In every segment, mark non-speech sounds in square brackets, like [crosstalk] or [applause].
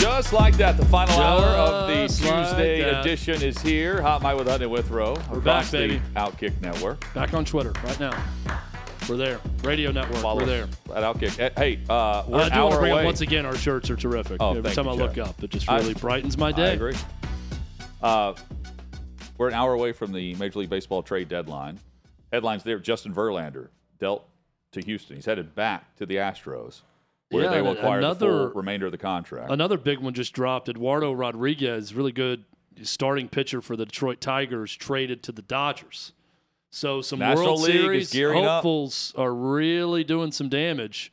Just like that, the final hour of the Just like Tuesday edition is here. Hot Mic with Hutton Withrow We're across back, baby. the Outkick Network. Back on Twitter right now. We're there. Radio Network. Follow We're there. at Outkick. Hey, uh, we're I an do want to hour bring away. up once again our shirts are terrific. Oh, Every time you, I look up, it just I- really brightens my I day. agree. Uh, we're an hour away from the Major League Baseball trade deadline. Headlines there: Justin Verlander dealt to Houston. He's headed back to the Astros, where Yeah, they will acquire the another- full remainder of the contract. Another big one just dropped. Eduardo Rodriguez, really good starting pitcher for the Detroit Tigers, traded to the Dodgers. So some National World League Series gearing up. hopefuls are really doing some damage.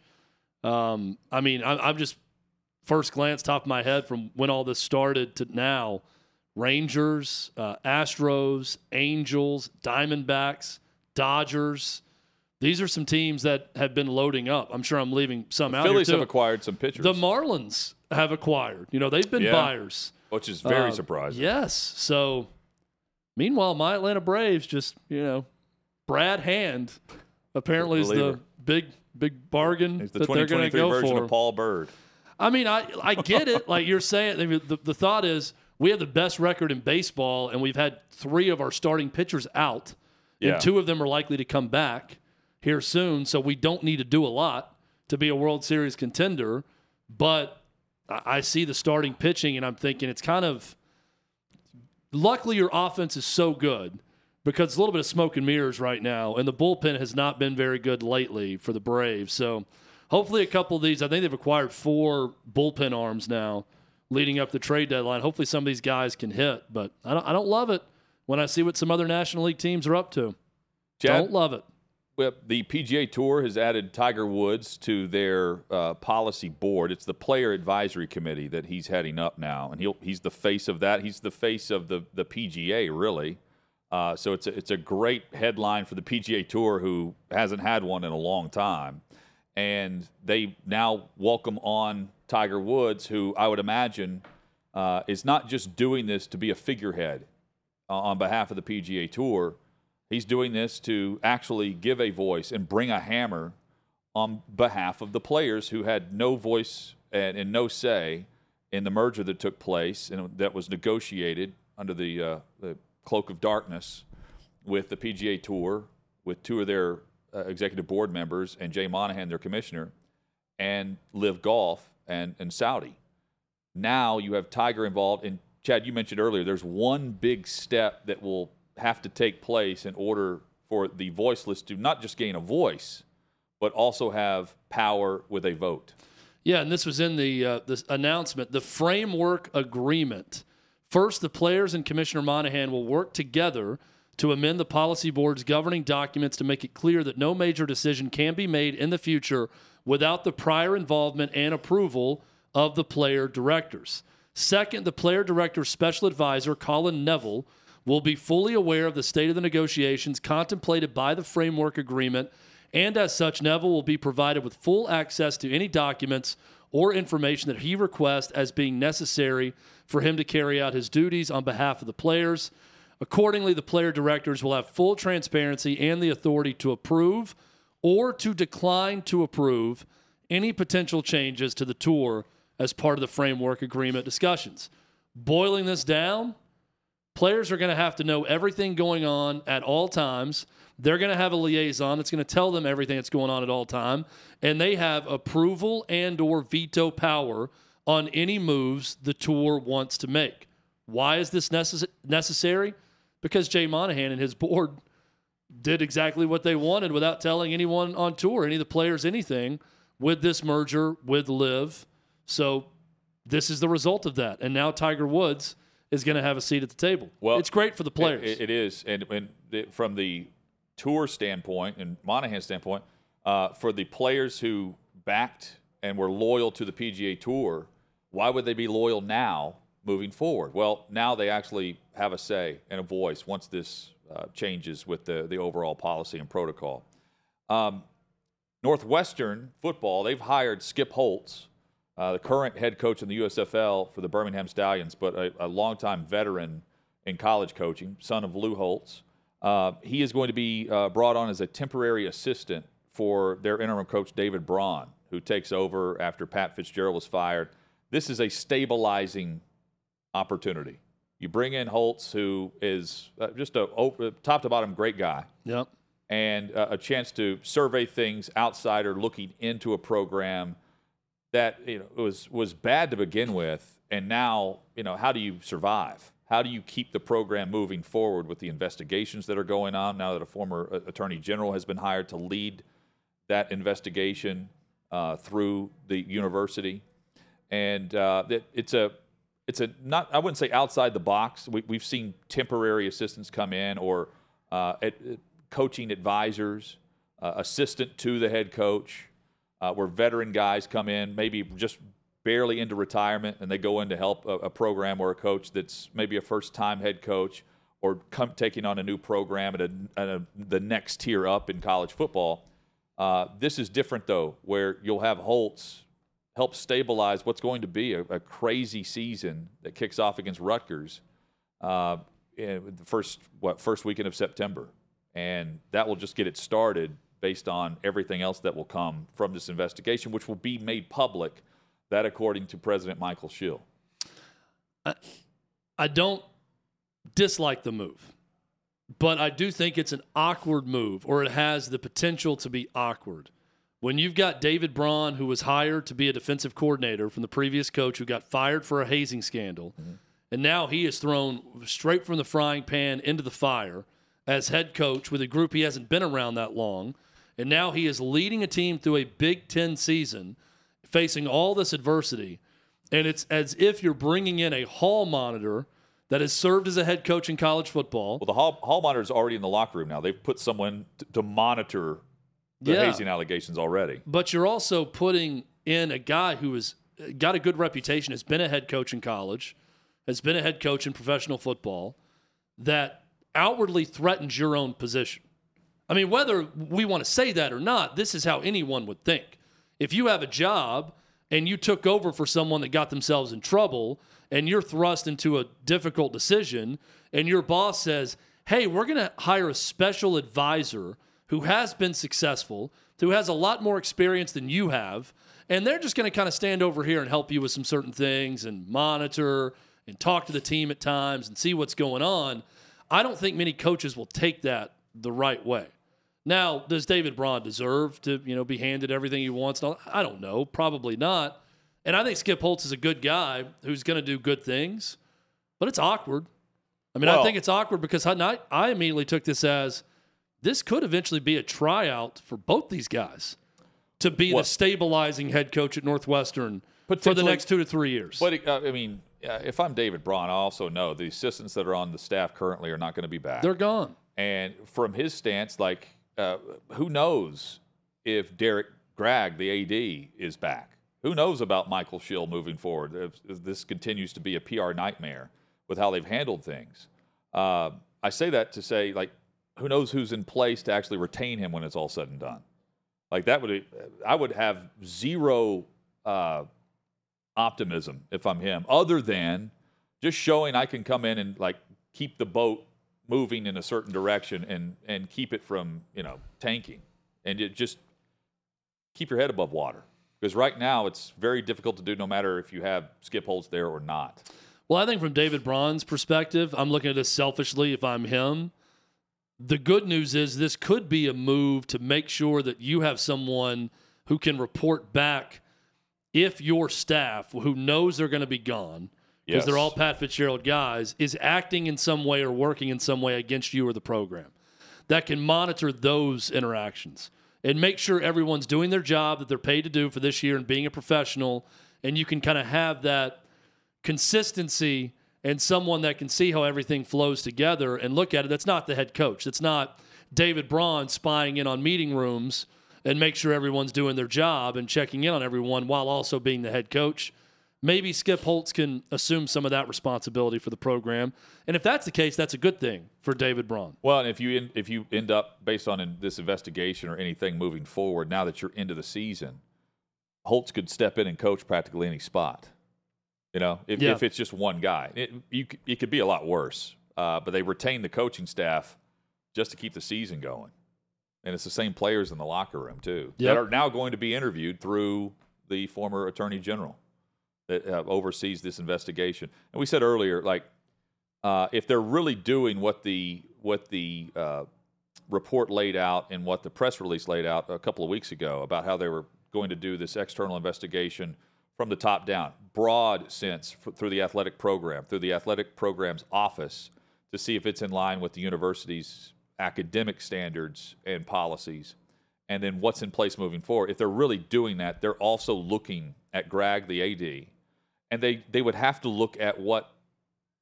Um, I mean, I, I'm just first glance, top of my head, from when all this started to now. Rangers, uh, Astros, Angels, Diamondbacks, Dodgers. These are some teams that have been loading up. I'm sure I'm leaving some out Phillies have acquired some pitchers, The Marlins have acquired. You know, they've been Yeah. buyers. which is very Uh, surprising. Yes. So, meanwhile, my Atlanta Braves just, you know, Brad Hand apparently is the big, big bargain It's the that they're going to 2023 go version for. of Paul Bird. I mean, I, I get it. like you're saying, the, the thought is we have the best record in baseball, and we've had three of our starting pitchers out, Yeah. and two of them are likely to come back here soon. So we don't need to do a lot to be a World Series contender. But I, see the starting pitching, and I'm thinking it's kind of. Luckily, your offense is so good because it's a little bit of smoke and mirrors right now, and the bullpen has not been very good lately for the Braves. So hopefully, a couple of these. I think they've acquired four bullpen arms now, leading up the trade deadline. Hopefully, some of these guys can hit, but I don't. I don't love it when I see what some other National League teams are up to. Chad, Don't love it. Well, the PGA Tour has added Tiger Woods to their uh, policy board. It's the player advisory committee that he's heading up now, and he'll he's the face of that. He's the face of the the PGA, really. Uh, so it's a, it's a great headline for the PGA Tour, who hasn't had one in a long time, and they now welcome on Tiger Woods, who I would imagine uh, is not just doing this to be a figurehead uh, on behalf of the PGA Tour. He's doing this to actually give a voice and bring a hammer on behalf of the players who had no voice and, and no say in the merger that took place and that was negotiated under the, uh, the cloak of darkness with the PGA Tour, with two of their uh, executive board members and Jay Monahan, their commissioner, and Live Golf and, and Saudi. Now you have Tiger involved. And Chad, you mentioned earlier, there's one big step that will have to take place in order for the voiceless to not just gain a voice, but also have power with a vote. Yeah, and this was in the uh, this announcement, the framework agreement. First, the players and Commissioner Monahan will work together to amend the policy board's governing documents to make it clear that no major decision can be made in the future without the prior involvement and approval of the player directors. Second, the player director's special advisor, Colin Neville, will be fully aware of the state of the negotiations contemplated by the framework agreement, and as such, Neville will be provided with full access to any documents or information that he requests as being necessary for him to carry out his duties on behalf of the players. Accordingly, the player directors will have full transparency and the authority to approve or to decline to approve any potential changes to the tour as part of the framework agreement discussions. Boiling this down, players are going to have to know everything going on at all times. They're going to have a liaison that's going to tell them everything that's going on at all time, and they have approval and or veto power on any moves the tour wants to make. Why is this necess- necessary? Because Jay Monahan and his board did exactly what they wanted without telling anyone on tour, any of the players, anything with this merger with Live. So this is the result of that. And now Tiger Woods is going to have a seat at the table. Well, it's great for the players. It, it is, and, and the, from the tour standpoint and Monahan's standpoint, uh, for the players who backed and were loyal to the PGA Tour, why would they be loyal now moving forward? Well, now they actually have a say and a voice once this uh, changes with the, the overall policy and protocol. Um, Northwestern football, they've hired Skip Holtz, uh, the current head coach in the USFL for the Birmingham Stallions, but a, a longtime veteran in college coaching, son of Lou Holtz. Uh, he is going to be uh, brought on as a temporary assistant for their interim coach, David Braun, who takes over after Pat Fitzgerald was fired. This is a stabilizing opportunity. You bring in Holtz, who is uh, just a top to bottom great guy. Yep. And uh, a chance to survey things outsider looking into a program that you know was was bad to begin with, and now you know how do you survive? How do you keep the program moving forward with the investigations that are going on now that a former uh, attorney general has been hired to lead that investigation uh, through the university? And uh, it's a it's a not I wouldn't say outside the box. We, have seen temporary assistants come in or uh, at, coaching advisors, uh, assistant to the head coach, uh, where veteran guys come in, maybe just barely into retirement, and they go in to help a, a program or a coach that's maybe a first-time head coach or come, taking on a new program at, a, at a, the next tier up in college football. Uh, this is different though, where you'll have Holtz help stabilize what's going to be a, a crazy season that kicks off against Rutgers uh, in the first what first weekend of September, and that will just get it started based on everything else that will come from this investigation, which will be made public. That, according to President Michael Schill. I, I don't dislike the move, but I do think it's an awkward move, or it has the potential to be awkward when you've got David Braun, who was hired to be a defensive coordinator from the previous coach who got fired for a hazing scandal, mm-hmm. and now he is thrown straight from the frying pan into the fire as head coach with a group he hasn't been around that long. And now he is leading a team through a Big Ten season, facing all this adversity. And it's as if you're bringing in a hall monitor that has served as a head coach in college football. Well, the hall, hall monitor is already in the locker room now. They've put someone to, to monitor the yeah. hazing allegations already. But you're also putting in a guy who has uh, got a good reputation, has been a head coach in college, has been a head coach in professional football, that outwardly threatens your own position. I mean, whether we want to say that or not, this is how anyone would think. If you have a job and you took over for someone that got themselves in trouble and you're thrust into a difficult decision and your boss says, hey, we're going to hire a special advisor who has been successful, who has a lot more experience than you have, and they're just going to kind of stand over here and help you with some certain things and monitor and talk to the team at times and see what's going on. I don't think many coaches will take that the right way. Now, does David Braun deserve to, you know, be handed everything he wants? I don't know, probably not. And I think Skip Holtz is a good guy who's going to do good things, but it's awkward. I mean, well, I think it's awkward because I, I immediately took this as – this could eventually be a tryout for both these guys to be what? the stabilizing head coach at Northwestern for the next two to three years. But uh, I mean, if I'm David Braun, I also know the assistants that are on the staff currently are not going to be back. They're gone. And from his stance, like, uh, who knows if Derrick Gragg, the AD, is back? Who knows about Michael Schill moving forward? If, if this continues to be a PR nightmare with how they've handled things. Uh, I say that to say, like, who knows who's in place to actually retain him when it's all said and done. Like that would I would have zero uh, optimism if I'm him, other than just showing I can come in and like keep the boat moving in a certain direction and and keep it from you know tanking and it just keep your head above water because right now it's very difficult to do no matter if you have Skip Holtz there or not. Well, I think from David Braun's perspective, I'm looking at this selfishly. If I'm him, the good news is this could be a move to make sure that you have someone who can report back if your staff, who knows they're going to be gone, because yes. they're all Pat Fitzgerald guys, is acting in some way or working in some way against you or the program. That can monitor those interactions and make sure everyone's doing their job that they're paid to do for this year and being a professional. And you can kind of have that consistency and someone that can see how everything flows together and look at it. That's not the head coach. That's not David Braun spying in on meeting rooms and make sure everyone's doing their job and checking in on everyone while also being the head coach. Maybe Skip Holtz can assume some of that responsibility for the program. And if that's the case, that's a good thing for David Braun. Well, and if you in, if you end up based on in this investigation or anything moving forward, now that you're into the season, Holtz could step in and coach practically any spot. You know, if, Yeah. if it's just one guy, it, you, it could be a lot worse. Uh, but they retain the coaching staff just to keep the season going, and it's the same players in the locker room too Yep. that are now going to be interviewed through the former attorney general that uh, oversees this investigation. And we said earlier, like uh, if they're really doing what the what the uh, report laid out and what the press release laid out a couple of weeks ago about how they were going to do this external investigation from the top down, broad sense f- through the athletic program, through the athletic program's office, to see if it's in line with the university's academic standards and policies, and then what's in place moving forward. If they're really doing that, they're also looking at Gragg, the AD, and they, they would have to look at what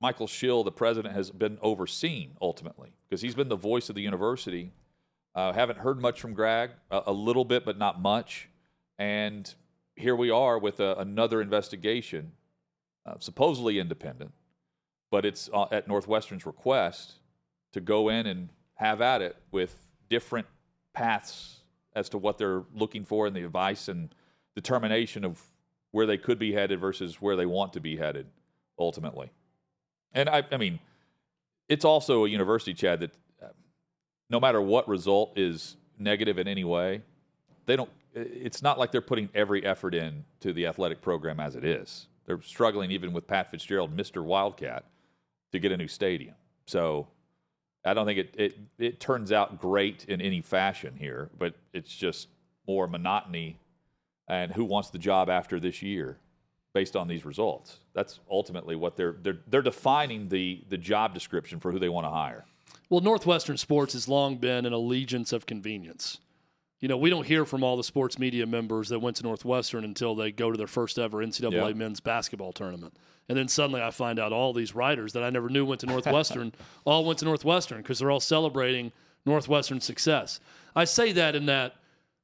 Michael Schill, the president, has been overseeing ultimately because he's been the voice of the university. Uh, haven't heard much from Gragg, a, a little bit, but not much. And here we are with a, another investigation, uh, supposedly independent, but it's uh, at Northwestern's request to go in and have at it with different paths as to what they're looking for in the advice and determination of where they could be headed versus where they want to be headed ultimately. And I, I mean, it's also a university, Chad, that uh, no matter what result is negative in any way, they don't. It's not like they're putting every effort in to the athletic program as it is. They're struggling even with Pat Fitzgerald, Mr. Wildcat, to get a new stadium. So I don't think it, it it turns out great in any fashion here, but it's just more monotony and who wants the job after this year based on these results. That's ultimately what they're they're they're defining the the job description for who they want to hire. Well, Northwestern sports has long been an allegiance of convenience. You know, we don't hear from all the sports media members that went to Northwestern until they go to their first ever NCAA Yeah. men's basketball tournament. And then suddenly I find out all these writers that I never knew went to Northwestern [laughs] all went to Northwestern because they're all celebrating Northwestern success. I say that in that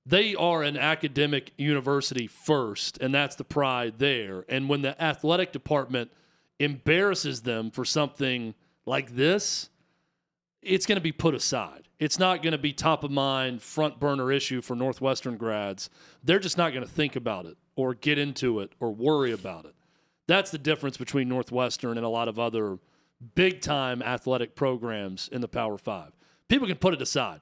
they are an academic university first, and that's the pride there. And when the athletic department embarrasses them for something like this, it's going to be put aside. It's not going to be top of mind, front burner issue for Northwestern grads. They're just not going to think about it or get into it or worry about it. That's the difference between Northwestern and a lot of other big time athletic programs in the Power Five. People can put it aside.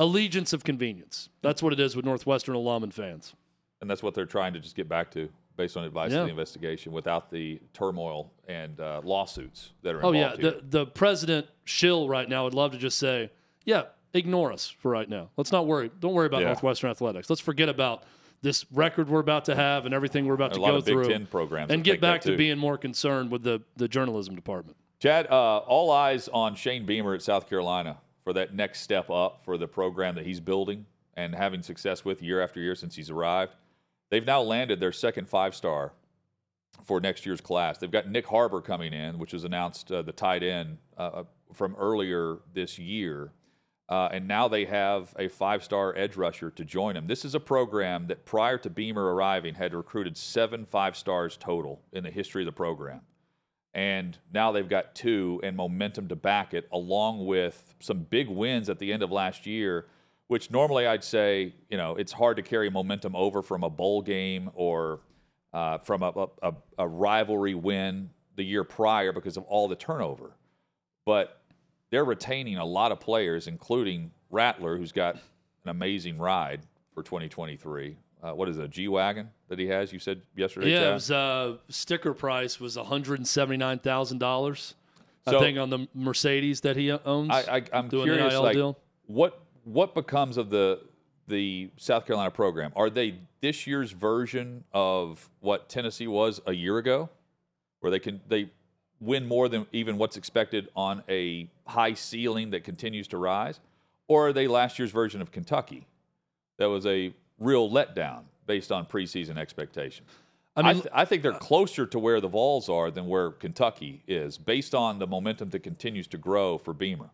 Allegiance of convenience. That's what it is with Northwestern alum and fans. And that's what they're trying to just get back to based on advice Yeah. of the investigation without the turmoil and uh, lawsuits that are Oh involved Oh, yeah, here. the the president Schill right now would love to just say, yeah, ignore us for right now. Let's not worry. Don't worry about Yeah. Northwestern athletics. Let's forget about this record we're about to have and everything we're about a to lot go of Big through, Ten programs and get back to being more concerned with the the journalism department. Chad, uh, all eyes on Shane Beamer at South Carolina for that next step up for the program that he's building and having success with year after year since he's arrived. They've now landed their second five star for next year's class. They've got Nyck Harbor coming in, which was announced uh, the tight end uh, from earlier this year. Uh, and now they have a five star edge rusher to join them. This is a program that prior to Beamer arriving had recruited seven five stars total in the history of the program and now they've got two and momentum to back it, along with some big wins at the end of last year, which normally I'd say, you know, it's hard to carry momentum over from a bowl game or uh, from a, a, a rivalry win the year prior because of all the turnover. But they're retaining a lot of players, including Rattler, who's got an amazing ride for 2023. Uh, what is it, a G Wagon that he has? You said yesterday, Yeah, was, uh, sticker price was one hundred seventy nine thousand dollars. I think on the Mercedes that he owns. I, I, I'm doing an curious, like, deal. what what becomes of the the South Carolina program? Are they this year's version of what Tennessee was a year ago, where they can they win more than even what's expected on a high ceiling that continues to rise, or are they last year's version of Kentucky, that was a real letdown based on preseason expectations? I I, mean, th- I think they're closer to where the Vols are than where Kentucky is, based on the momentum that continues to grow for Beamer.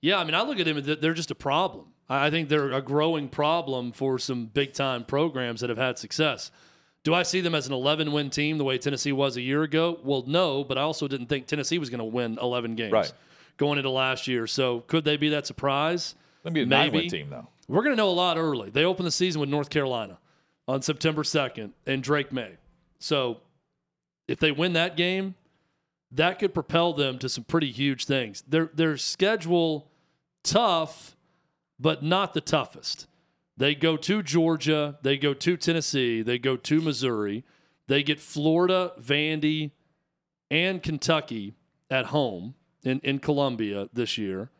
Yeah, I mean, I look at them. They're just a problem. I think they're a growing problem for some big time programs that have had success. Do I see them as an 11 win team the way Tennessee was a year ago? Well, no, but I also didn't think Tennessee was going to win 11 games Right. going into last year. So could they be that surprise? Maybe me a nine win team though. We're going to know a lot early. They open the season with North Carolina on September 2nd and Drake Maye. So if they win that game, that could propel them to some pretty huge things. Their their schedule tough, but not the toughest. They go to Georgia, they go to Tennessee, they go to Missouri, they get Florida, Vandy, and Kentucky at home in, in Columbia this year.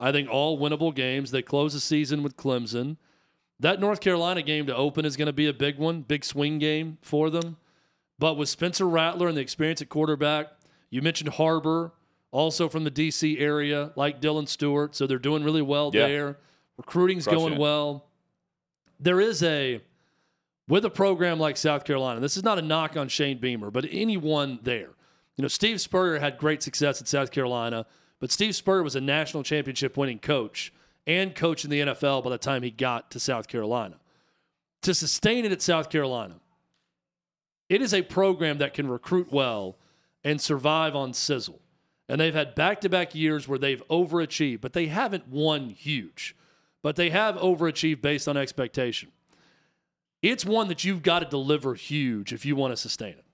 I think all winnable games. They close the season with Clemson. That North Carolina game to open is going to be a big one, big swing game for them. But with Spencer Rattler and the experience at quarterback, you mentioned Harbor, also from the D.C. area, like Dylan Stewart. So they're doing really well Yeah. there. Recruiting's Crushing going it. well. There is a, with a program like South Carolina, this is not a knock on Shane Beamer, but anyone there. You know, Steve Spurrier had great success at South Carolina, but Steve Spurrier was a national championship winning coach and coach in the NFL by the time he got to South Carolina. To sustain it at South Carolina, it is a program that can recruit well and survive on sizzle. And they've had back to back years where they've overachieved, but they haven't won huge. But they have overachieved based on expectation. It's one that you've got to deliver huge if you want to sustain it.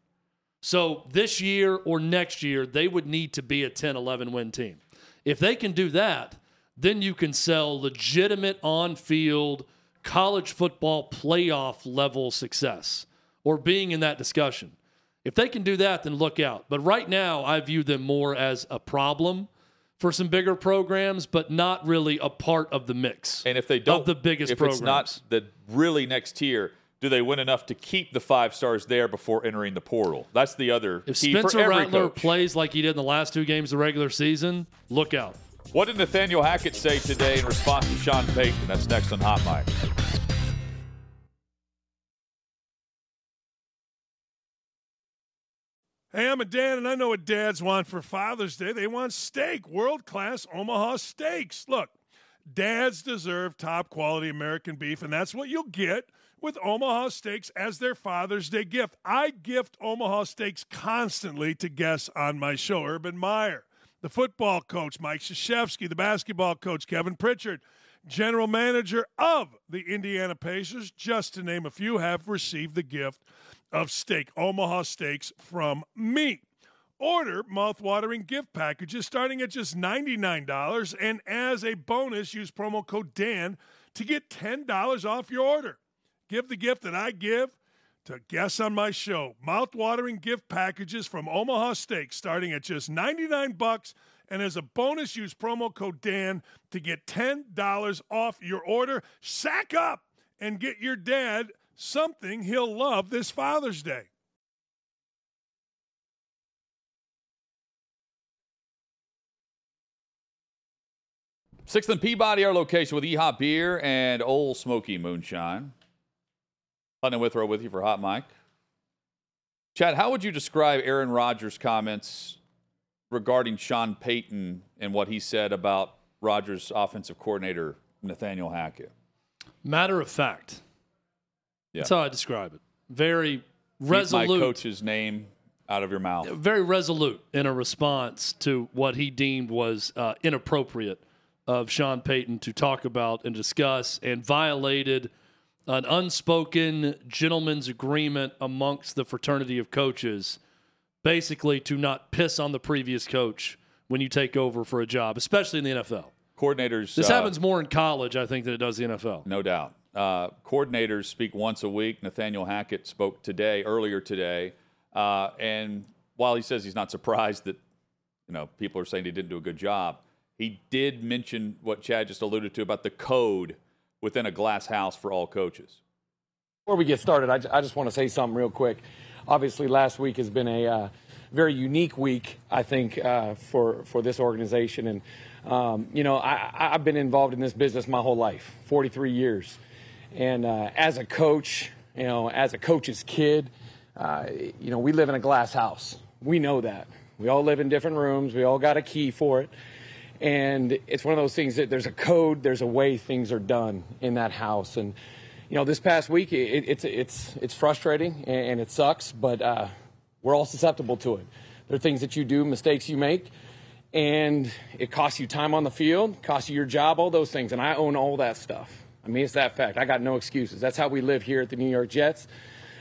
So this year or next year, they would need to be a 10, 11 win team. If they can do that, then you can sell legitimate on field college football playoff level success or being in that discussion. If they can do that, then look out. But right now, I view them more as a problem for some bigger programs, but not really a part of the mix. And if they don't, of the biggest if programs. it's not the really next tier, do they win enough to keep the five stars there before entering the portal? That's the other if key Spencer for every Rattler coach. plays like he did in the last two games of the regular season, look out. What did Nathaniel Hackett say today in response to Sean Payton? That's next on Hot Mic. Hey, I'm a dad, and I know what dads want for Father's Day. They want steak, world class Omaha steaks. Look, dads deserve top quality American beef, and that's what you'll get with Omaha Steaks as their Father's Day gift. I gift Omaha Steaks constantly to guests on my show. Urban Meyer, the football coach, Mike Krzyzewski, the basketball coach, Kevin Pritchard, general manager of the Indiana Pacers, just to name a few, have received the gift of steak, Omaha Steaks from me. Order mouthwatering gift packages starting at just $99. And as a bonus, use promo code DAN to get $10 off your order. Give the gift that I give to guests on my show. Mouthwatering gift packages from Omaha Steaks starting at just 99 bucks. And as a bonus, use promo code DAN to get $10 off your order. Sack up and get your dad something he'll love this Father's Day. Sixth and Peabody, our location with Yee-Haw Beer and Ole Smoky Moonshine. Hutton Withrow with you for Hot Mic. Chad, how would you describe Aaron Rodgers' comments regarding Sean Payton and what he said about Rodgers' offensive coordinator, Nathaniel Hackett? Matter of fact. Yeah. That's how I describe it. Very Keep my resolute. coach's name out of your mouth. very resolute in a response to what he deemed was uh, inappropriate of Sean Payton to talk about and discuss, and violated an unspoken gentleman's agreement amongst the fraternity of coaches, basically to not piss on the previous coach when you take over for a job, especially in the NFL. Coordinators. This uh, happens more in college, I think, than it does the NFL. No doubt. Uh, coordinators speak once a week. Nathaniel Hackett spoke today, earlier today, uh, and while he says he's not surprised that you know people are saying he didn't do a good job, he did mention what Chad just alluded to about the code within a glass house for all coaches. Before we get started, I, I just want to say something real quick. Obviously, last week has been a uh, very unique week, I think, uh, for for this organization. And um, you know, I, I've been involved in this business my whole life, 43 years. And uh, as a coach, you know, as a coach's kid, uh, you know, we live in a glass house. We know that. We all live in different rooms. We all got a key for it. And it's one of those things that there's a code, there's a way things are done in that house. And you know, this past week it, it's it's it's frustrating and it sucks, but uh, we're all susceptible to it. There are things that you do, mistakes you make, and it costs you time on the field, costs you your job, all those things. And I own all that stuff. I mean, it's that fact. I got no excuses. That's how we live here at the New York Jets.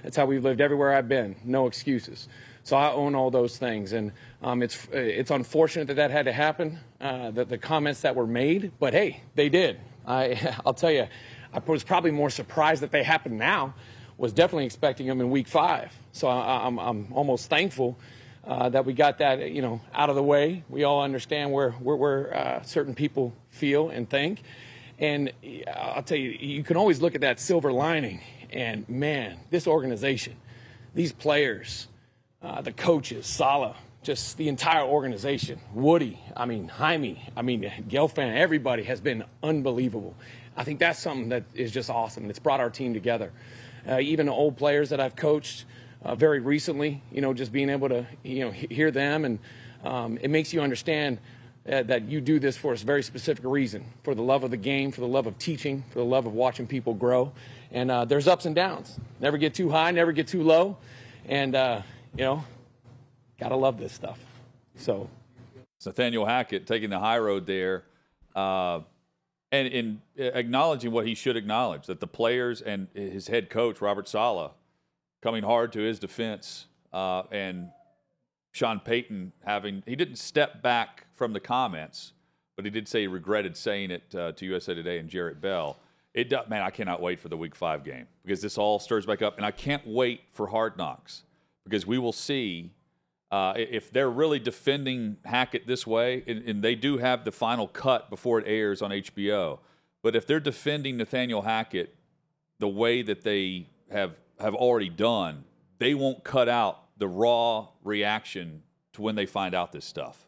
That's how we've lived everywhere I've been. No excuses. So I own all those things, and um, it's it's unfortunate that that had to happen. Uh, the, the comments that were made, but hey, they did. I [laughs] I'll tell you, I was probably more surprised that they happened now. Was definitely expecting them in week five. So I, I'm I'm almost thankful. Uh, that we got that, you know, out of the way. We all understand where where, where uh, certain people feel and think, and I'll tell you, you can always look at that silver lining. And man, this organization, these players, uh, the coaches, Saleh, just the entire organization, Woody, I mean, Jaime, I mean, Gelfand, everybody has been unbelievable. I think that's something that is just awesome. It's brought our team together. Uh, even old players that I've coached uh, very recently, you know, just being able to, you know, hear them and um, it makes you understand uh, that you do this for a very specific reason for the love of the game, for the love of teaching, for the love of watching people grow. And uh, there's ups and downs. Never get too high, never get too low. And, uh, you know, gotta love this stuff. So, Nathaniel Hackett taking the high road there, uh, and in acknowledging what he should acknowledge that the players and his head coach Robert Saleh coming hard to his defense, uh, and Sean Payton having he didn't step back from the comments, but he did say he regretted saying it uh, to USA Today and Jarrett Bell. It man, I cannot wait for the Week Five game because this all stirs back up, and I can't wait for Hard Knocks because we will see uh, if they're really defending Hackett this way, and, and, they do have the final cut before it airs on HBO. But if they're defending Nathaniel Hackett the way that they have have already done, they won't cut out the raw reaction to when they find out this stuff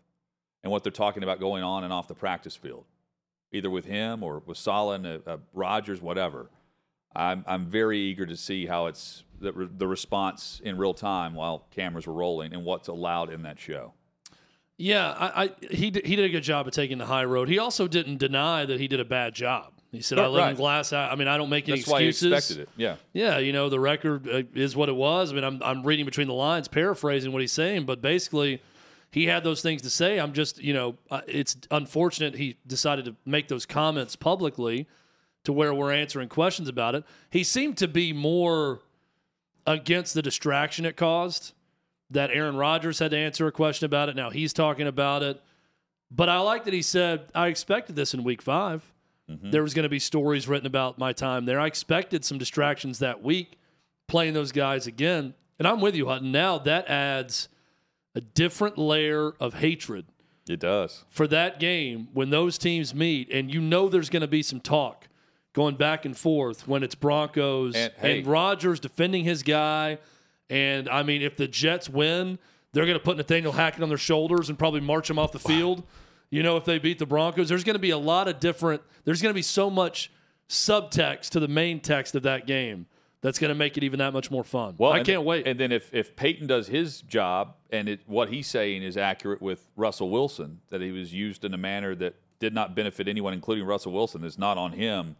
and what they're talking about going on and off the practice field, either with him or with Saleh and uh, uh, Rodgers, whatever. I'm I'm very eager to see how it's the, the response in real time while cameras were rolling and what's allowed in that show. Yeah, I, I he did, he did a good job of taking the high road. He also didn't deny that he did a bad job. He said, "I live right. in glass." I mean, I don't make any That's excuses. Why he expected it. Yeah, yeah. You know, the record uh, is what it was. I mean, I'm I'm reading between the lines, paraphrasing what he's saying, but basically, he had those things to say. I'm just, you know, uh, it's unfortunate he decided to make those comments publicly to where we're answering questions about it. He seemed to be more against the distraction it caused. That Aaron Rodgers had to answer a question about it. Now he's talking about it. But I like that he said, I expected this in week 5 mm-hmm. There was going to be stories written about my time there. I expected some distractions that week playing those guys again. And I'm with you, Hutton. Now that adds a different layer of hatred. It does. For that game, when those teams meet, and you know there's going to be some talk going back and forth when it's Broncos and, hey, and Rodgers defending his guy. And I mean, if the Jets win, they're going to put Nathaniel Hackett on their shoulders and probably march him off the field. You know, if they beat the Broncos, there's going to be a lot of different, there's going to be so much subtext to the main text of that game that's going to make it even that much more fun. Well, I can't wait. And then if, if Payton does his job and it, what he's saying is accurate with Russell Wilson, that he was used in a manner that did not benefit anyone, including Russell Wilson, is not on him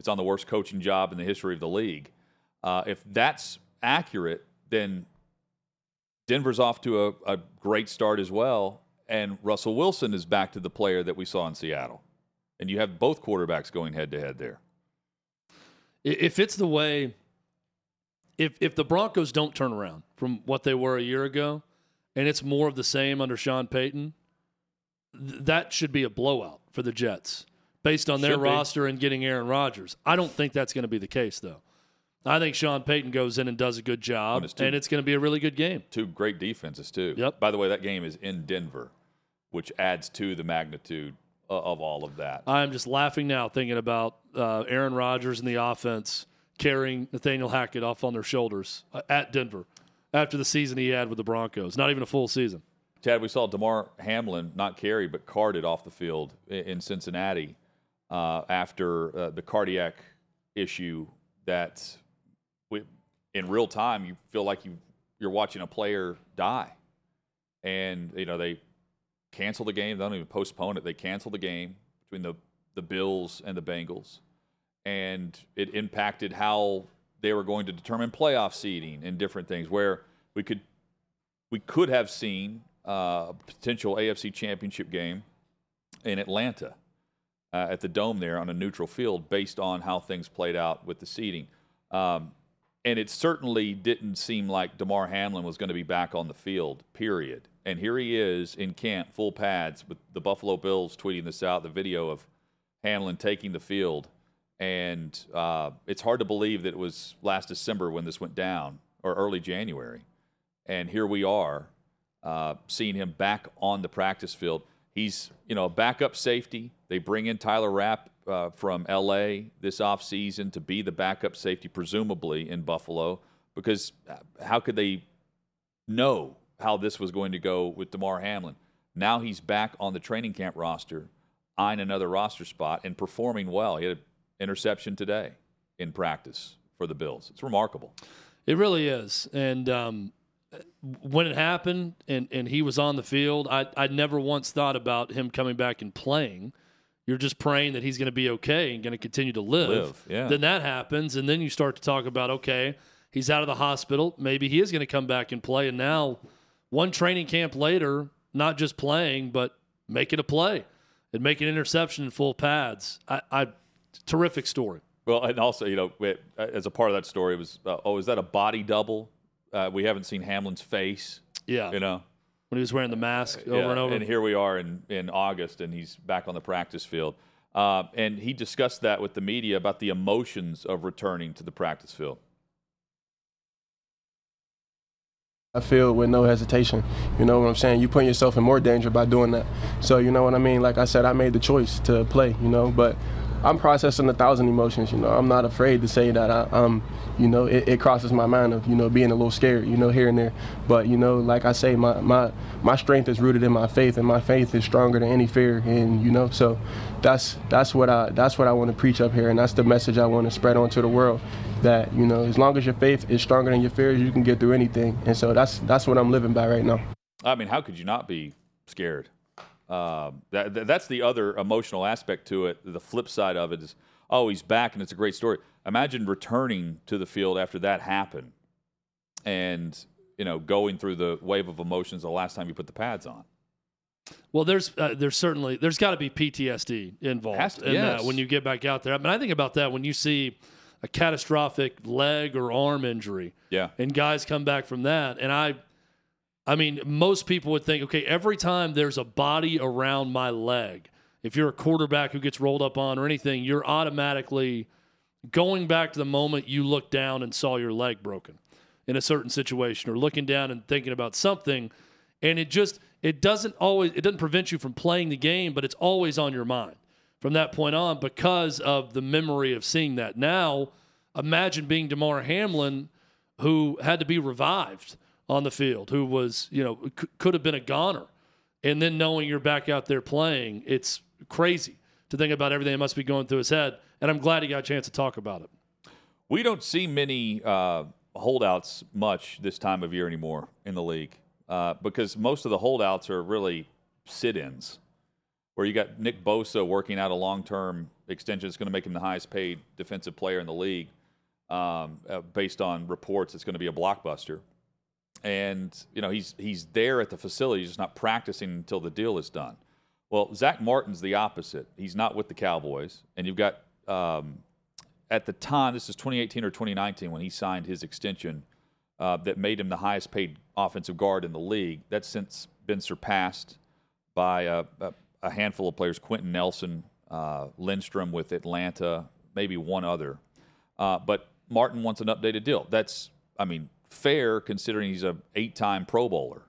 it's on the worst coaching job in the history of the league. Uh, if that's accurate, then Denver's off to a, a great start as well. And Russell Wilson is back to the player that we saw in Seattle. And you have both quarterbacks going head to head there. If it's the way, if if the Broncos don't turn around from what they were a year ago, and it's more of the same under Sean Payton, th- that should be a blowout for the Jets based on their Should roster be. and getting Aaron Rodgers. I don't think that's going to be the case, though. I think Sean Payton goes in and does a good job, it's two, and it's going to be a really good game. Two great defenses, too. Yep. By the way, that game is in Denver, which adds to the magnitude of all of that. I'm just laughing now thinking about uh, Aaron Rodgers and the offense carrying Nathaniel Hackett off on their shoulders uh, at Denver after the season he had with the Broncos. Not even a full season. Chad, we saw Damar Hamlin not carry but carted off the field in Cincinnati uh, after uh, the cardiac issue that we, in real time you feel like you you're watching a player die, and you know they cancel the game. They don't even postpone it. They cancel the game between the the Bills and the Bengals, and it impacted how they were going to determine playoff seeding and different things. Where we could we could have seen uh, a potential AFC Championship game in Atlanta uh, at the Dome there on a neutral field, based on how things played out with the seeding. Um, and it certainly didn't seem like Damar Hamlin was going to be back on the field. Period. And here he is in camp, full pads, with the Buffalo Bills tweeting this out, the video of Hamlin taking the field. And uh, it's hard to believe that it was last December when this went down, or early January. And here we are, uh, seeing him back on the practice field. He's, you know, a backup safety. They bring in Taylor Rapp uh, from LA this offseason to be the backup safety, presumably in Buffalo, because uh, how could they know how this was going to go with Damar Hamlin? Now he's back on the training camp roster, eyeing another roster spot and performing well. He had an interception today in practice for the Bills. It's remarkable. It really is. And um, when it happened and, and he was on the field, I, I never once thought about him coming back and playing. You're just praying that he's going to be okay and going to continue to live. Live, yeah. Then that happens, and then you start to talk about okay, he's out of the hospital. Maybe he is going to come back and play. And now, one training camp later, not just playing, but making a play and making an interception in full pads. I, I terrific story. Well, and also, you know, it, as a part of that story was, uh, oh, is that a body double? Uh, we haven't seen Hamlin's face. Yeah. You know, When he was wearing the mask over Yeah, and over. And here we are in, in August, and he's back on the practice field. Uh, and he discussed that with the media about the emotions of returning to the practice field. I feel with no hesitation. You know what I'm saying? You put yourself in more danger by doing that. So you know what I mean? Like I said, I made the choice to play. You know, but I'm processing a thousand emotions. You know, I'm not afraid to say that I, um, you know, it, it crosses my mind of you know being a little scared. You know, here and there. But you know, like I say, my my my strength is rooted in my faith, and my faith is stronger than any fear. And you know, so that's that's what I that's what I want to preach up here, and that's the message I want to spread onto the world. That you know, as long as your faith is stronger than your fears, you can get through anything. And so that's that's what I'm living by right now. I mean, how could you not be scared? Um, that, that- that's the other emotional aspect to it. The flip side of it is, oh, he's back, and it's a great story. Imagine returning to the field after that happened, and you know, going through the wave of emotions the last time you put the pads on. Well, there's uh, there's certainly there's got to be PTSD involved to- in yes. that when you get back out there. I mean, I think about that when you see a catastrophic leg or arm injury, Yeah. and guys come back from that, and I, I mean, most people would think, okay, every time there's a body around my leg, if you're a quarterback who gets rolled up on or anything, you're automatically going back to the moment you looked down and saw your leg broken in a certain situation or looking down and thinking about something. And it just it doesn't always it doesn't prevent you from playing the game but it's always on your mind from that point on because of the memory of seeing that. Now imagine being Damar Hamlin who had to be revived on the field who was you know c- could have been a goner. And then knowing you're back out there playing it's crazy to think about everything that must be going through his head. And I'm glad he got a chance to talk about it. We don't see many uh, holdouts much this time of year anymore in the league uh, because most of the holdouts are really sit-ins, where you got Nick Bosa working out a long-term extension that's going to make him the highest-paid defensive player in the league, um, uh, based on reports. It's going to be a blockbuster, and you know he's he's there at the facility, he's just not practicing until the deal is done. Well, Zack Martin's the opposite. He's not with the Cowboys, and you've got um, at the time, this is 2018 or 2019 when he signed his extension uh, that made him the highest paid offensive guard in the league. That's since been surpassed by a, a, a handful of players Quenton Nelson, uh, Lindstrom with Atlanta, maybe one other. Uh, but Martin wants an updated deal. That's, I mean, fair considering he's a eight-time Pro Bowler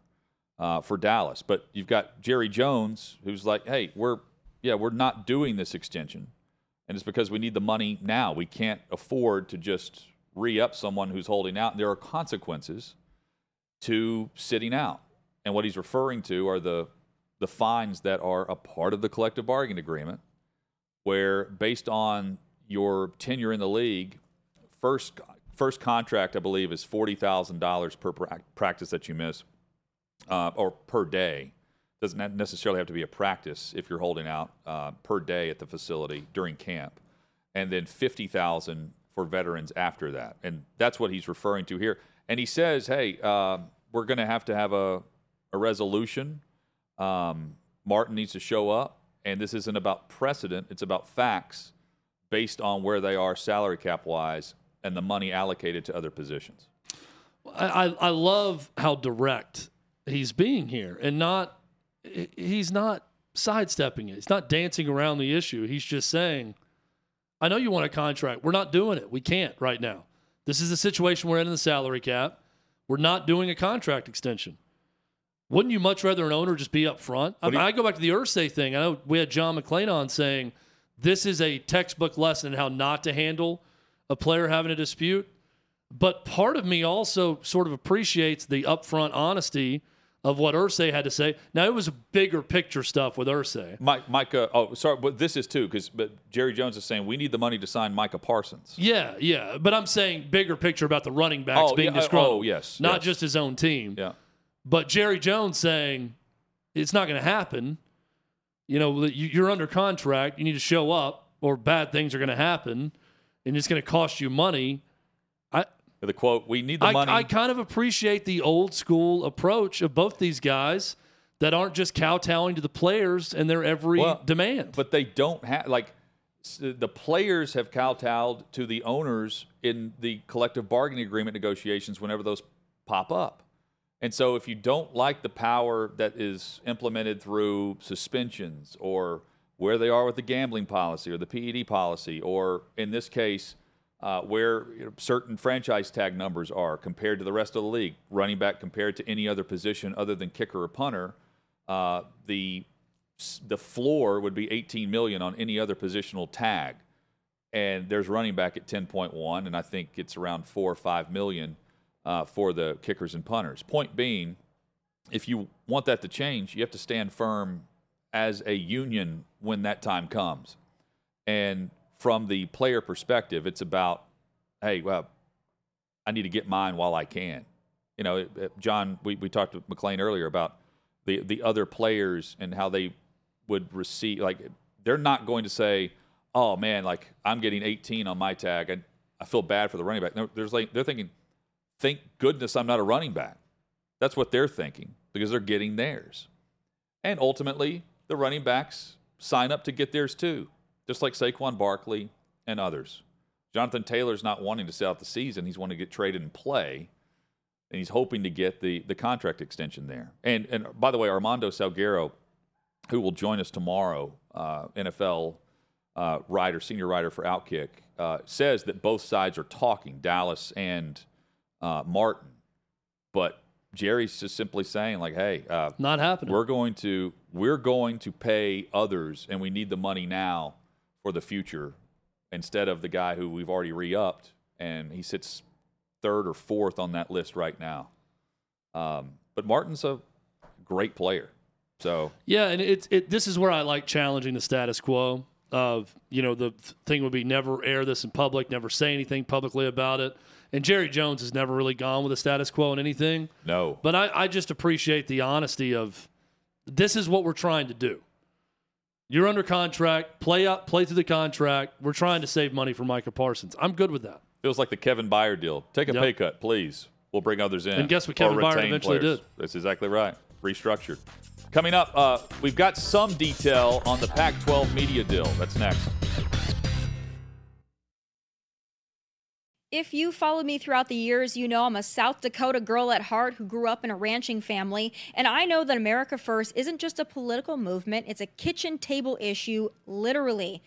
uh, for Dallas. But you've got Jerry Jones, who's like, hey, we're yeah, we're not doing this extension, and it's because we need the money now. We can't afford to just re-up someone who's holding out. There are consequences to sitting out, and what he's referring to are the the fines that are a part of the collective bargaining agreement, where based on your tenure in the league, first first contract I believe is forty thousand dollars per pra- practice that you miss, uh, or per day. Doesn't necessarily have to be a practice if you're holding out uh, per day at the facility during camp, and then fifty thousand for veterans after that, and that's what he's referring to here. And he says, "Hey, uh, we're going to have to have a a resolution. Um, Martin needs to show up, and this isn't about precedent; it's about facts based on where they are salary cap wise and the money allocated to other positions." I, I love how direct he's being here and not he's not sidestepping it. He's not dancing around the issue. He's just saying, I know you want a contract. We're not doing it. We can't right now. This is the situation we're in in the salary cap. We're not doing a contract extension. Wouldn't you much rather an owner just be up front? I, mean, I go back to the Irsay thing. I know we had John McClain on saying this is a textbook lesson in how not to handle a player having a dispute. But part of me also sort of appreciates the upfront honesty of what Irsay had to say. Now it was bigger picture stuff with Irsay. Mike, Micah. Uh, oh, sorry, but this is too because but Jerry Jones is saying we need the money to sign Micah Parsons. Yeah, yeah, but I'm saying bigger picture about the running backs oh, being yeah, oh, disgruntled. Oh, yes, not yes. just his own team. Yeah, but Jerry Jones saying it's not going to happen. You know, you're under contract. You need to show up, or bad things are going to happen, and it's going to cost you money I the quote, we need the I, money. I kind of appreciate the old school approach of both these guys that aren't just kowtowing to the players and their every well, demand. But they don't have, like, the players have kowtowed to the owners in the collective bargaining agreement negotiations whenever those pop up. And so if you don't like the power that is implemented through suspensions or where they are with the gambling policy or the PED policy, or in this case, uh, where you know, certain franchise tag numbers are compared to the rest of the league, running back compared to any other position other than kicker or punter, uh, the the floor would be 18 million on any other positional tag, and there's running back at 10.1, and I think it's around four or five million uh, for the kickers and punters. Point being, if you want that to change, you have to stand firm as a union when that time comes, and from the player perspective, it's about, hey, well, I need to get mine while I can. You know, John, we, we talked to McClain earlier about the, the other players and how they would receive, like, they're not going to say, oh, man, like, I'm getting 18 on my tag. I, I feel bad for the running back. No, there's like, they're thinking, thank goodness I'm not a running back. That's what they're thinking because they're getting theirs. And ultimately, the running backs sign up to get theirs too just like Saquon Barkley and others. Jonathan Taylor's not wanting to sit out the season. He's wanting to get traded and play, and he's hoping to get the, the contract extension there. And, and by the way, Armando Salguero, who will join us tomorrow, uh, NFL uh, writer, senior writer for Outkick, uh, says that both sides are talking, Dallas and uh, Martin. But Jerry's just simply saying, like, hey, uh, not happening. We're going to we're going to pay others, and we need the money now for the future instead of the guy who we've already re-upped and he sits third or fourth on that list right now. Um, but Martin's a great player. So yeah, and it's it. This is where I like challenging the status quo of you know the thing would be never air this in public, never say anything publicly about it. And Jerry Jones has never really gone with the status quo in anything. No, but I, I just appreciate the honesty of this is what we're trying to do. You're under contract. Play up, play through the contract. We're trying to save money for Micah Parsons. I'm good with that. Feels like the Kevin Byard deal. Take a yep. pay cut, please. We'll bring others in. And guess what Kevin Byard eventually players. did? That's exactly right. Restructured. Coming up, uh, we've got some detail on the Pac 12 media deal. That's next. If you followed me throughout the years, you know I'm a South Dakota girl at heart who grew up in a ranching family. And I know that America First isn't just a political movement, it's a kitchen table issue, literally.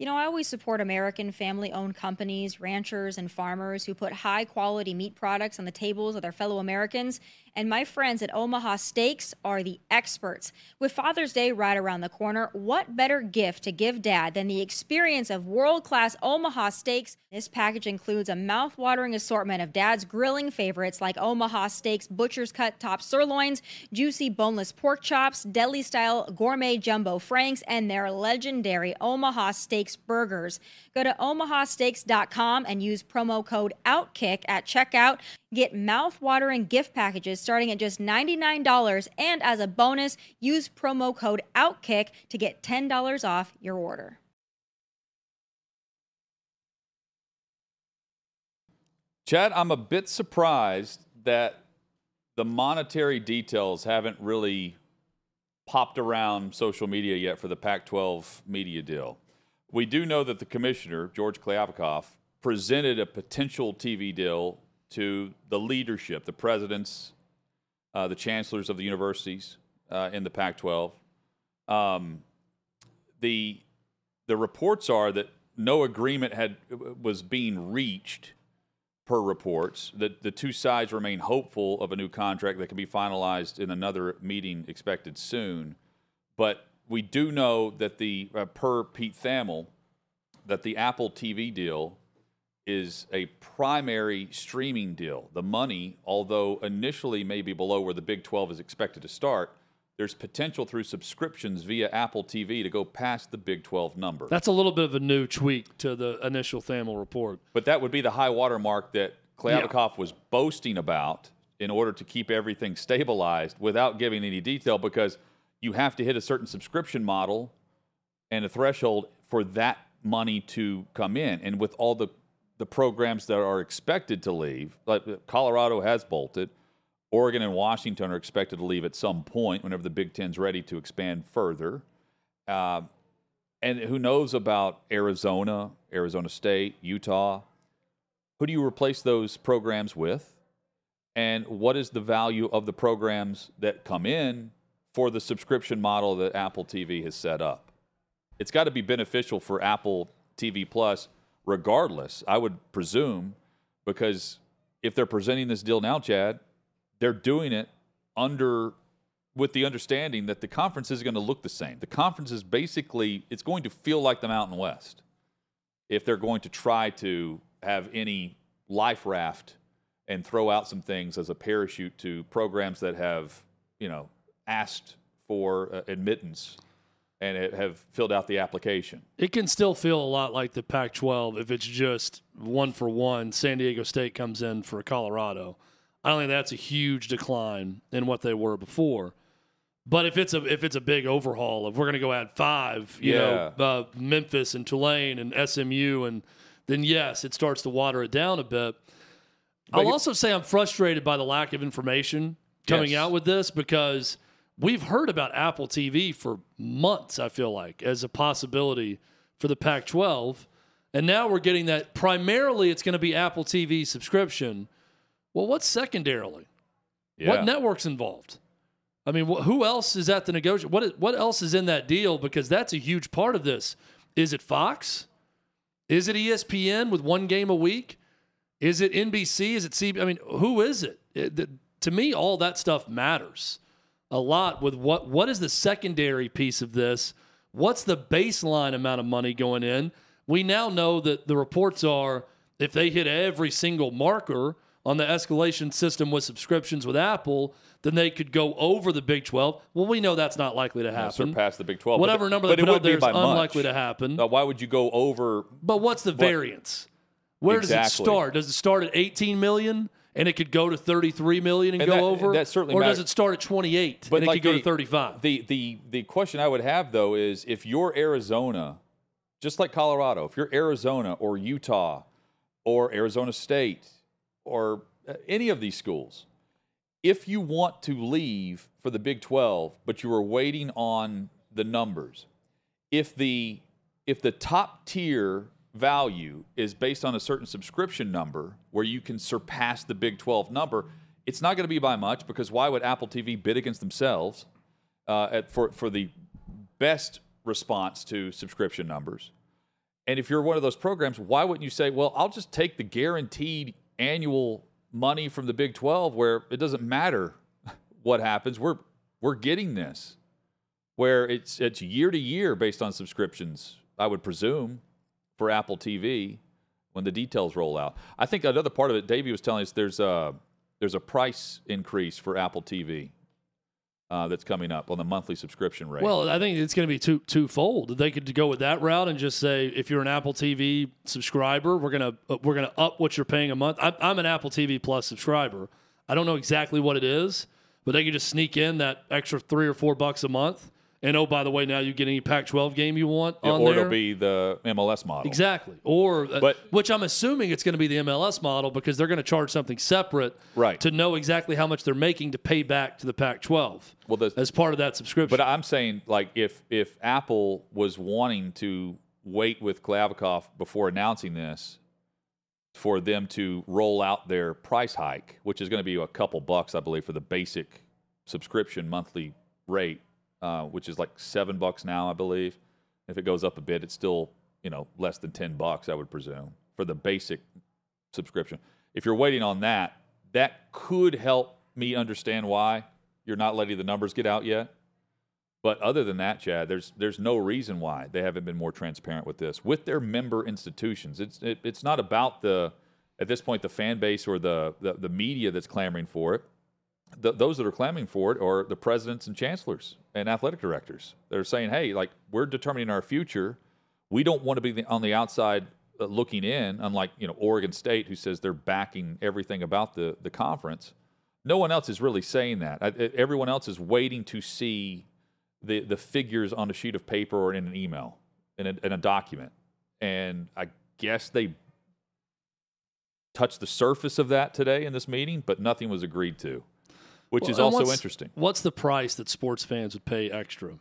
You know, I always support American family owned companies, ranchers, and farmers who put high quality meat products on the tables of their fellow Americans. And my friends at Omaha Steaks are the experts. With Father's Day right around the corner, what better gift to give dad than the experience of world class Omaha steaks? This package includes a mouth-watering assortment of dad's grilling favorites like Omaha Steaks butcher's cut top sirloins, juicy boneless pork chops, deli style gourmet jumbo franks, and their legendary Omaha Steaks burgers. Go to omahasteaks.com and use promo code OUTKICK at checkout. Get mouth-watering gift packages starting at just $99 and as a bonus, use promo code OUTKICK to get $10 off your order. Chad, I'm a bit surprised that the monetary details haven't really popped around social media yet for the Pac 12 media deal. We do know that the commissioner, George Kliavkoff, presented a potential TV deal to the leadership, the presidents, uh, the chancellors of the universities uh, in the Pac 12. Um, the, the reports are that no agreement had, was being reached per reports. that the two sides remain hopeful of a new contract that can be finalized in another meeting expected soon. But we do know that the, uh, per Pete Thamel, that the Apple TV deal is a primary streaming deal. The money, although initially maybe below where the Big 12 is expected to start, there's potential through subscriptions via Apple TV to go past the Big 12 number. That's a little bit of a new tweak to the initial Thamel report. But that would be the high water mark that Kliavkoff yeah. was boasting about in order to keep everything stabilized without giving any detail because you have to hit a certain subscription model and a threshold for that money to come in. And with all the, the programs that are expected to leave, like Colorado has bolted, Oregon and Washington are expected to leave at some point whenever the Big Ten's ready to expand further. Uh, and who knows about Arizona, Arizona State, Utah? Who do you replace those programs with? And what is the value of the programs that come in for the subscription model that Apple TV has set up? It's got to be beneficial for Apple TV Plus, regardless, I would presume, because if they're presenting this deal now, Chad, they're doing it under with the understanding that the conference is going to look the same. The conference is basically it's going to feel like the Mountain West if they're going to try to have any life raft and throw out some things as a parachute to programs that have, you know, asked for uh, admittance and it, have filled out the application. It can still feel a lot like the Pac 12 if it's just one for one. San Diego State comes in for Colorado. I don't think that's a huge decline in what they were before. But if it's a if it's a big overhaul, if we're going to go add five, you yeah. know, uh, Memphis and Tulane and SMU, and then yes, it starts to water it down a bit. But I'll also say I'm frustrated by the lack of information coming yes. out with this because we've heard about Apple TV for months. I feel like as a possibility for the Pac-12, and now we're getting that primarily it's going to be Apple TV subscription well, what's secondarily? Yeah. What network's involved? I mean, wh- who else is at the negotiation? What, is, what else is in that deal? Because that's a huge part of this. Is it Fox? Is it ESPN with one game a week? Is it NBC? Is it CB? I mean, who is it? it the, to me, all that stuff matters a lot with what what is the secondary piece of this? What's the baseline amount of money going in? We now know that the reports are if they hit every single marker – on the escalation system with subscriptions with Apple, then they could go over the Big 12. Well, we know that's not likely to happen. surpass the Big 12. Whatever but, number they put out there is much. unlikely to happen. Uh, why would you go over? But what's the variance? Where exactly. does it start? Does it start at 18 million and it could go to 33 million and, and go that, over? That certainly or matters. does it start at 28 but and like it could go to 35? The, the, the question I would have, though, is if you're Arizona, just like Colorado, if you're Arizona or Utah or Arizona State or uh, any of these schools, if you want to leave for the Big 12, but you are waiting on the numbers, if the if the top tier value is based on a certain subscription number where you can surpass the Big 12 number, it's not going to be by much because why would Apple TV bid against themselves uh, at, for for the best response to subscription numbers? And if you're one of those programs, why wouldn't you say, well, I'll just take the guaranteed annual money from the Big 12 where it doesn't matter what happens. We're we're getting this where it's it's year to year based on subscriptions, I would presume, for Apple TV when the details roll out. I think another part of it, Davey was telling us there's a there's a price increase for Apple TV. uh, that's coming up on the monthly subscription rate. Well, I think it's going to be two twofold. They could go with that route and just say, if you're an Apple TV subscriber, we're gonna uh, we're gonna up what you're paying a month. I'm, I'm an Apple TV Plus subscriber. I don't know exactly what it is, but they could just sneak in that extra three or four bucks a month. And oh, by the way, now you get any Pac-12 game you want Yeah, on or there. it'll be the MLS model. Exactly. Or, uh, which I'm assuming it's going to be the MLS model because they're going to charge something separate Right. to know exactly how much they're making to pay back to the Pac-12 Well, the, as part of that subscription. But I'm saying, like, if if Apple was wanting to wait with Kliavkoff before announcing this, for them to roll out their price hike, which is going to be a couple bucks, I believe, for the basic subscription monthly rate, uh, which is like seven bucks now, I believe. If it goes up a bit, it's still you know less than ten bucks, I would presume, for the basic subscription. If you're waiting on that, that could help me understand why you're not letting the numbers get out yet. But other than that, Chad, there's there's no reason why they haven't been more transparent with this with their member institutions. It's it, it's not about the at this point the fan base or the the, the media that's clamoring for it. Those that are clamoring for it are the presidents and chancellors and athletic directors. They're saying, "Hey, like we're determining our future. We don't want to be the, on the outside uh, looking in." Unlike you know Oregon State, who says they're backing everything about the the conference. No one else is really saying that. I- everyone else is waiting to see the the figures on a sheet of paper or in an email in a, in a document and i guess they touched the surface of that today in this meeting but nothing was agreed to which is Well, and also interesting What's the price that sports fans would pay extra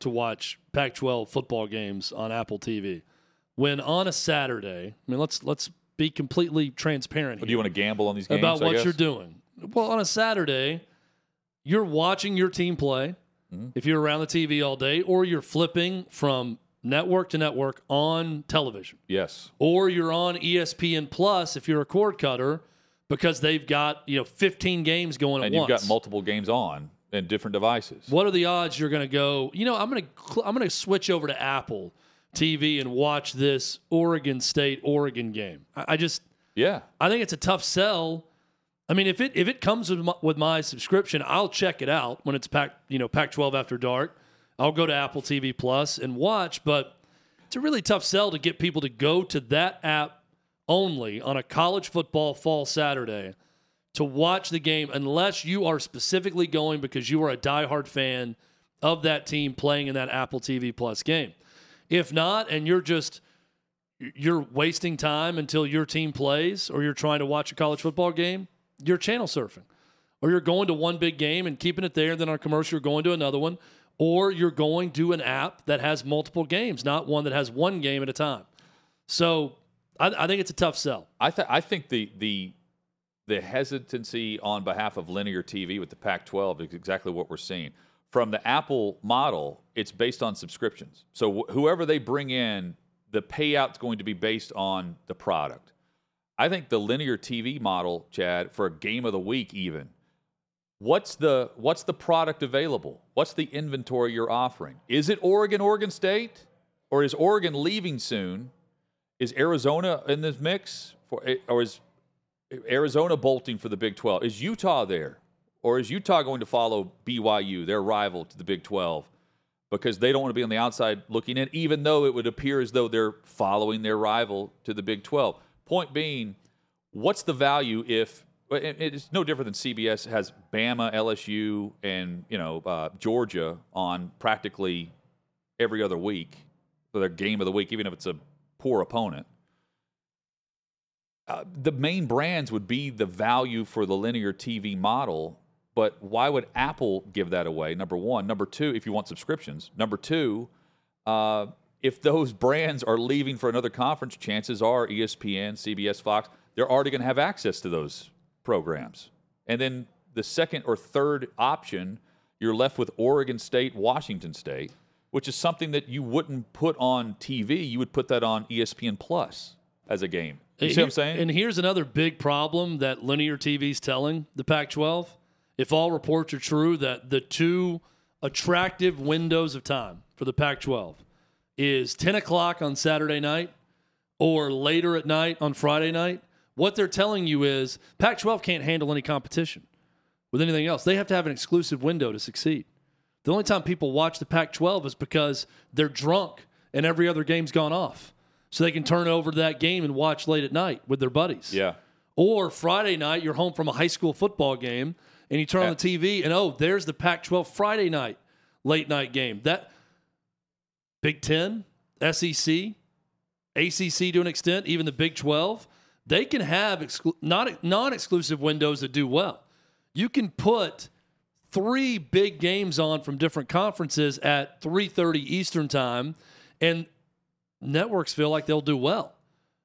to watch Pac-12 football games on Apple TV? When on a Saturday, I mean, let's let's be completely transparent do you want to gamble on these games about what you're doing. Well, on a Saturday, you're watching your team play. Mm-hmm. If you're around the TV all day, or you're flipping from network to network on television, yes or you're on ESPN Plus if you're a cord cutter because they've got you know 15 games going at and you've once. got multiple games on and different devices What are the odds you're going to go? You know, I'm going to I'm going to switch over to Apple TV and watch this Oregon State Oregon game. I, I just yeah I think it's a tough sell. I mean, if it if it comes with my, with my subscription, I'll check it out when it's pack you know Pac 12 after dark. I'll go to Apple TV Plus and watch, but it's a really tough sell to get people to go to that app only on a college football fall Saturday to watch the game unless you are specifically going because you are a diehard fan of that team playing in that Apple TV Plus game. If not, and you're just you're wasting time until your team plays or you're trying to watch a college football game, you're channel surfing. Or you're going to one big game and keeping it there, and then on commercial, you're going to another one. Or you're going to an app that has multiple games, not one that has one game at a time. So I, I think it's a tough sell. I, th- I think the the the hesitancy on behalf of linear TV with the Pac-12 is exactly what we're seeing. From the Apple model, it's based on subscriptions. So wh- whoever they bring in, the payout's going to be based on the product. I think the linear TV model, Chad, for a game of the week, even what's the what's the product available? What's the inventory you're offering? Is it Oregon, Oregon State, or is Oregon leaving soon? Is Arizona in this mix for, or is Arizona bolting for the Big 12? Is Utah there, or is Utah going to follow BYU, their rival to the Big 12, because they don't want to be on the outside looking in, even though it would appear as though they're following their rival to the Big 12? Point being, what's the value if it's no different than CBS has Bama, LSU, and you know uh, Georgia on practically every other week for their game of the week, even if it's a poor opponent. Uh, the main brands would be the value for the linear TV model, but why would Apple give that away? Number one. Number two, if you want subscriptions. Number two, uh, if those [laughs] brands are leaving for another conference, chances are ESPN, CBS, Fox, they're already going to have access to those programs. And then the second or third option, you're left with Oregon State, Washington State, which is something that you wouldn't put on TV. You would put that on ESPN Plus as a game. You see what I'm saying? And here's another big problem that linear TV's telling the Pac 12. If all reports are true, that the two attractive windows of time for the Pac 12 is 10 o'clock on Saturday night or later at night on Friday night, what they're telling you is Pac 12 can't handle any competition. with anything else. They have to have an exclusive window to succeed. The only time people watch the Pac 12 is because they're drunk and every other game's gone off. So they can turn over to that game and watch late at night with their buddies. Yeah. Or Friday night, you're home from a high school football game and you turn on the TV and oh, there's the Pac 12 Friday night late night game. That Big Ten, SEC, ACC to an extent, even the Big 12, they can have exclu- not non-exclusive windows that do well. You can put three big games on from different conferences at 3:30 Eastern time and networks feel like they'll do well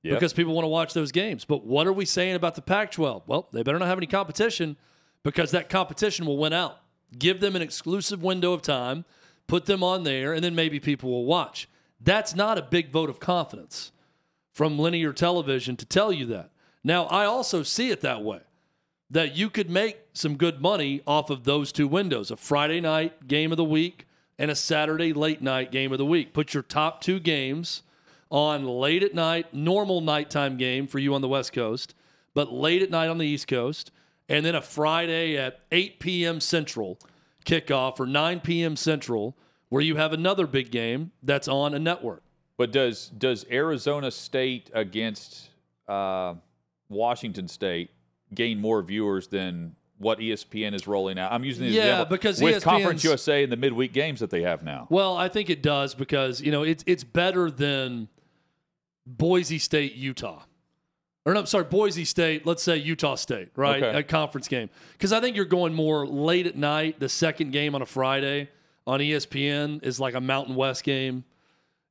Yep. because people want to watch those games. But what are we saying about the Pac-12? Well, they better not have any competition because that competition will win out. Give them an exclusive window of time, put them on there, and then maybe people will watch. That's not a big vote of confidence from linear television to tell you that. Now, I also see it that way that you could make some good money off of those two windows a Friday night game of the week and a Saturday late night game of the week. Put your top two games on late at night, normal nighttime game for you on the West Coast, but late at night on the East Coast, and then a Friday at 8 p.m. Central kickoff or 9 p.m. Central where you have another big game that's on a network. But does does Arizona State against uh, Washington State gain more viewers than what ESPN is rolling out? I'm using the Yeah, example because with Conference USA and the midweek games that they have now. Well, I think it does because you know it's it's better than Boise State, Utah, or no, I'm sorry, Boise State. Let's say Utah State, right? Okay. A conference game because I think you're going more late at night. The second game on a Friday on ESPN is like a Mountain West game,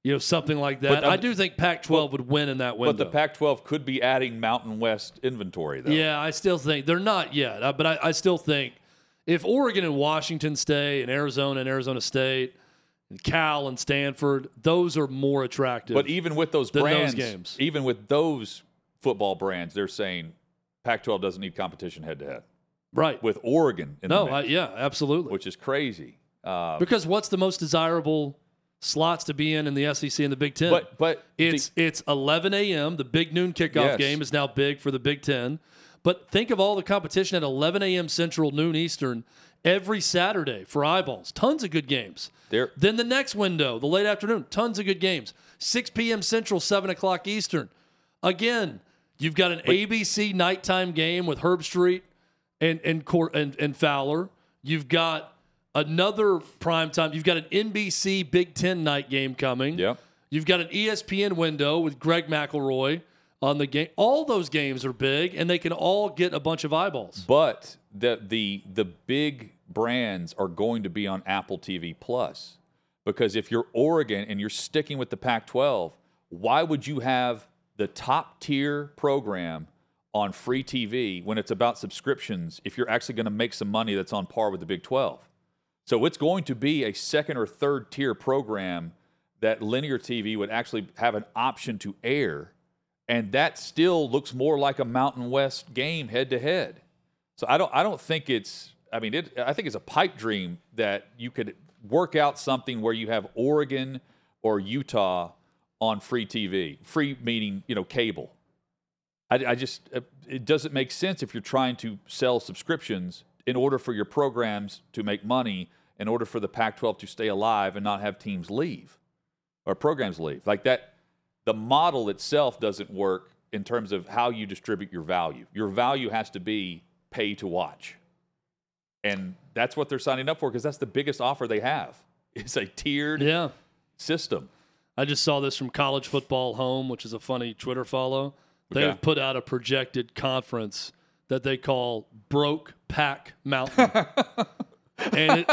you know, something like that. But I do think Pac-12 would win in that window. But the Pac-12 could be adding Mountain West inventory, though. Yeah, I still think they're not yet, but I, I still think if Oregon and Washington State and Arizona and Arizona State, and Cal and Stanford, those are more attractive. But even with those than those brands, games. even with those football brands, they're saying Pac-12 doesn't need competition head to head right? with Oregon in no, the I, yeah, absolutely. which is crazy. Uh, because what's the most desirable slots to be in in the SEC and the Big Ten? but but It's the- it's 11 a.m. The big noon kickoff Yes. game is now big for the Big Ten. But think of all the competition at 11 a.m. Central, noon Eastern, every Saturday for eyeballs. Tons of good games. There- Then the next window, the late afternoon, tons of good games. 6 p.m. Central, 7 o'clock Eastern. Again, you've got an ABC nighttime game with Herbstreit and and and, and Fowler. You've got another prime time. You've got an NBC Big Ten night game coming. Yep. You've got an ESPN window with Greg McElroy on the game. All those games are big, and they can all get a bunch of eyeballs. But the the the big brands are going to be on Apple TV Plus because if you're Oregon and you're sticking with the Pac-12, why would you have the top tier program on free TV when it's about subscriptions if you're actually going to make some money that's on par with the Big 12? So it's going to be a second or third tier program that linear TV would actually have an option to air and that still looks more like a Mountain West game head to head. So I don't I don't think it's I mean it I think it's a pipe dream that you could work out something where you have Oregon or Utah on free TV. Free meaning, you know, cable. I, I just uh, it doesn't make sense if you're trying to sell subscriptions in order for your programs to make money, in order for the Pac-12 to stay alive and not have teams leave or programs leave. Like that, the model itself doesn't work in terms of how you distribute your value. Your value has to be pay to watch. And that's what they're signing up for because that's the biggest offer they have. [laughs] It's a tiered Yeah. system. I just saw this from College Football Home, which is a funny Twitter follow. They Okay. have put out a projected conference that they call Broke Pack Mountain. [laughs] and it,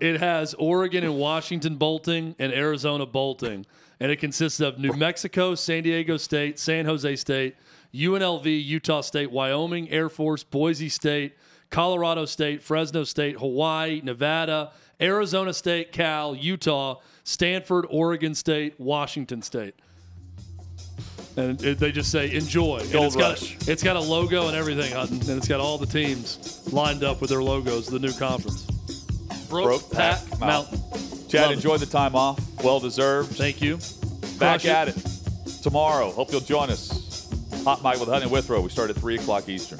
it has Oregon and Washington bolting and Arizona bolting. And it consists of New Mexico, San Diego State, San Jose State, UNLV, Utah State, Wyoming, Air Force, Boise State, Colorado State, Fresno State, Hawaii, Nevada, Arizona State, Cal, Utah, Stanford, Oregon State, Washington State. And it, they just say enjoy. And Gold it's got, it's got a logo and everything, Hutton, and it's got all the teams lined up with their logos. The new conference. Broke, Pack Pack Mountain. Chad, Love it. enjoy the time off. Well deserved. Thank you. Back Crush it. at it tomorrow. Hope you'll join us. Hot Mic with Honey Withrow. We start at 3 o'clock Eastern.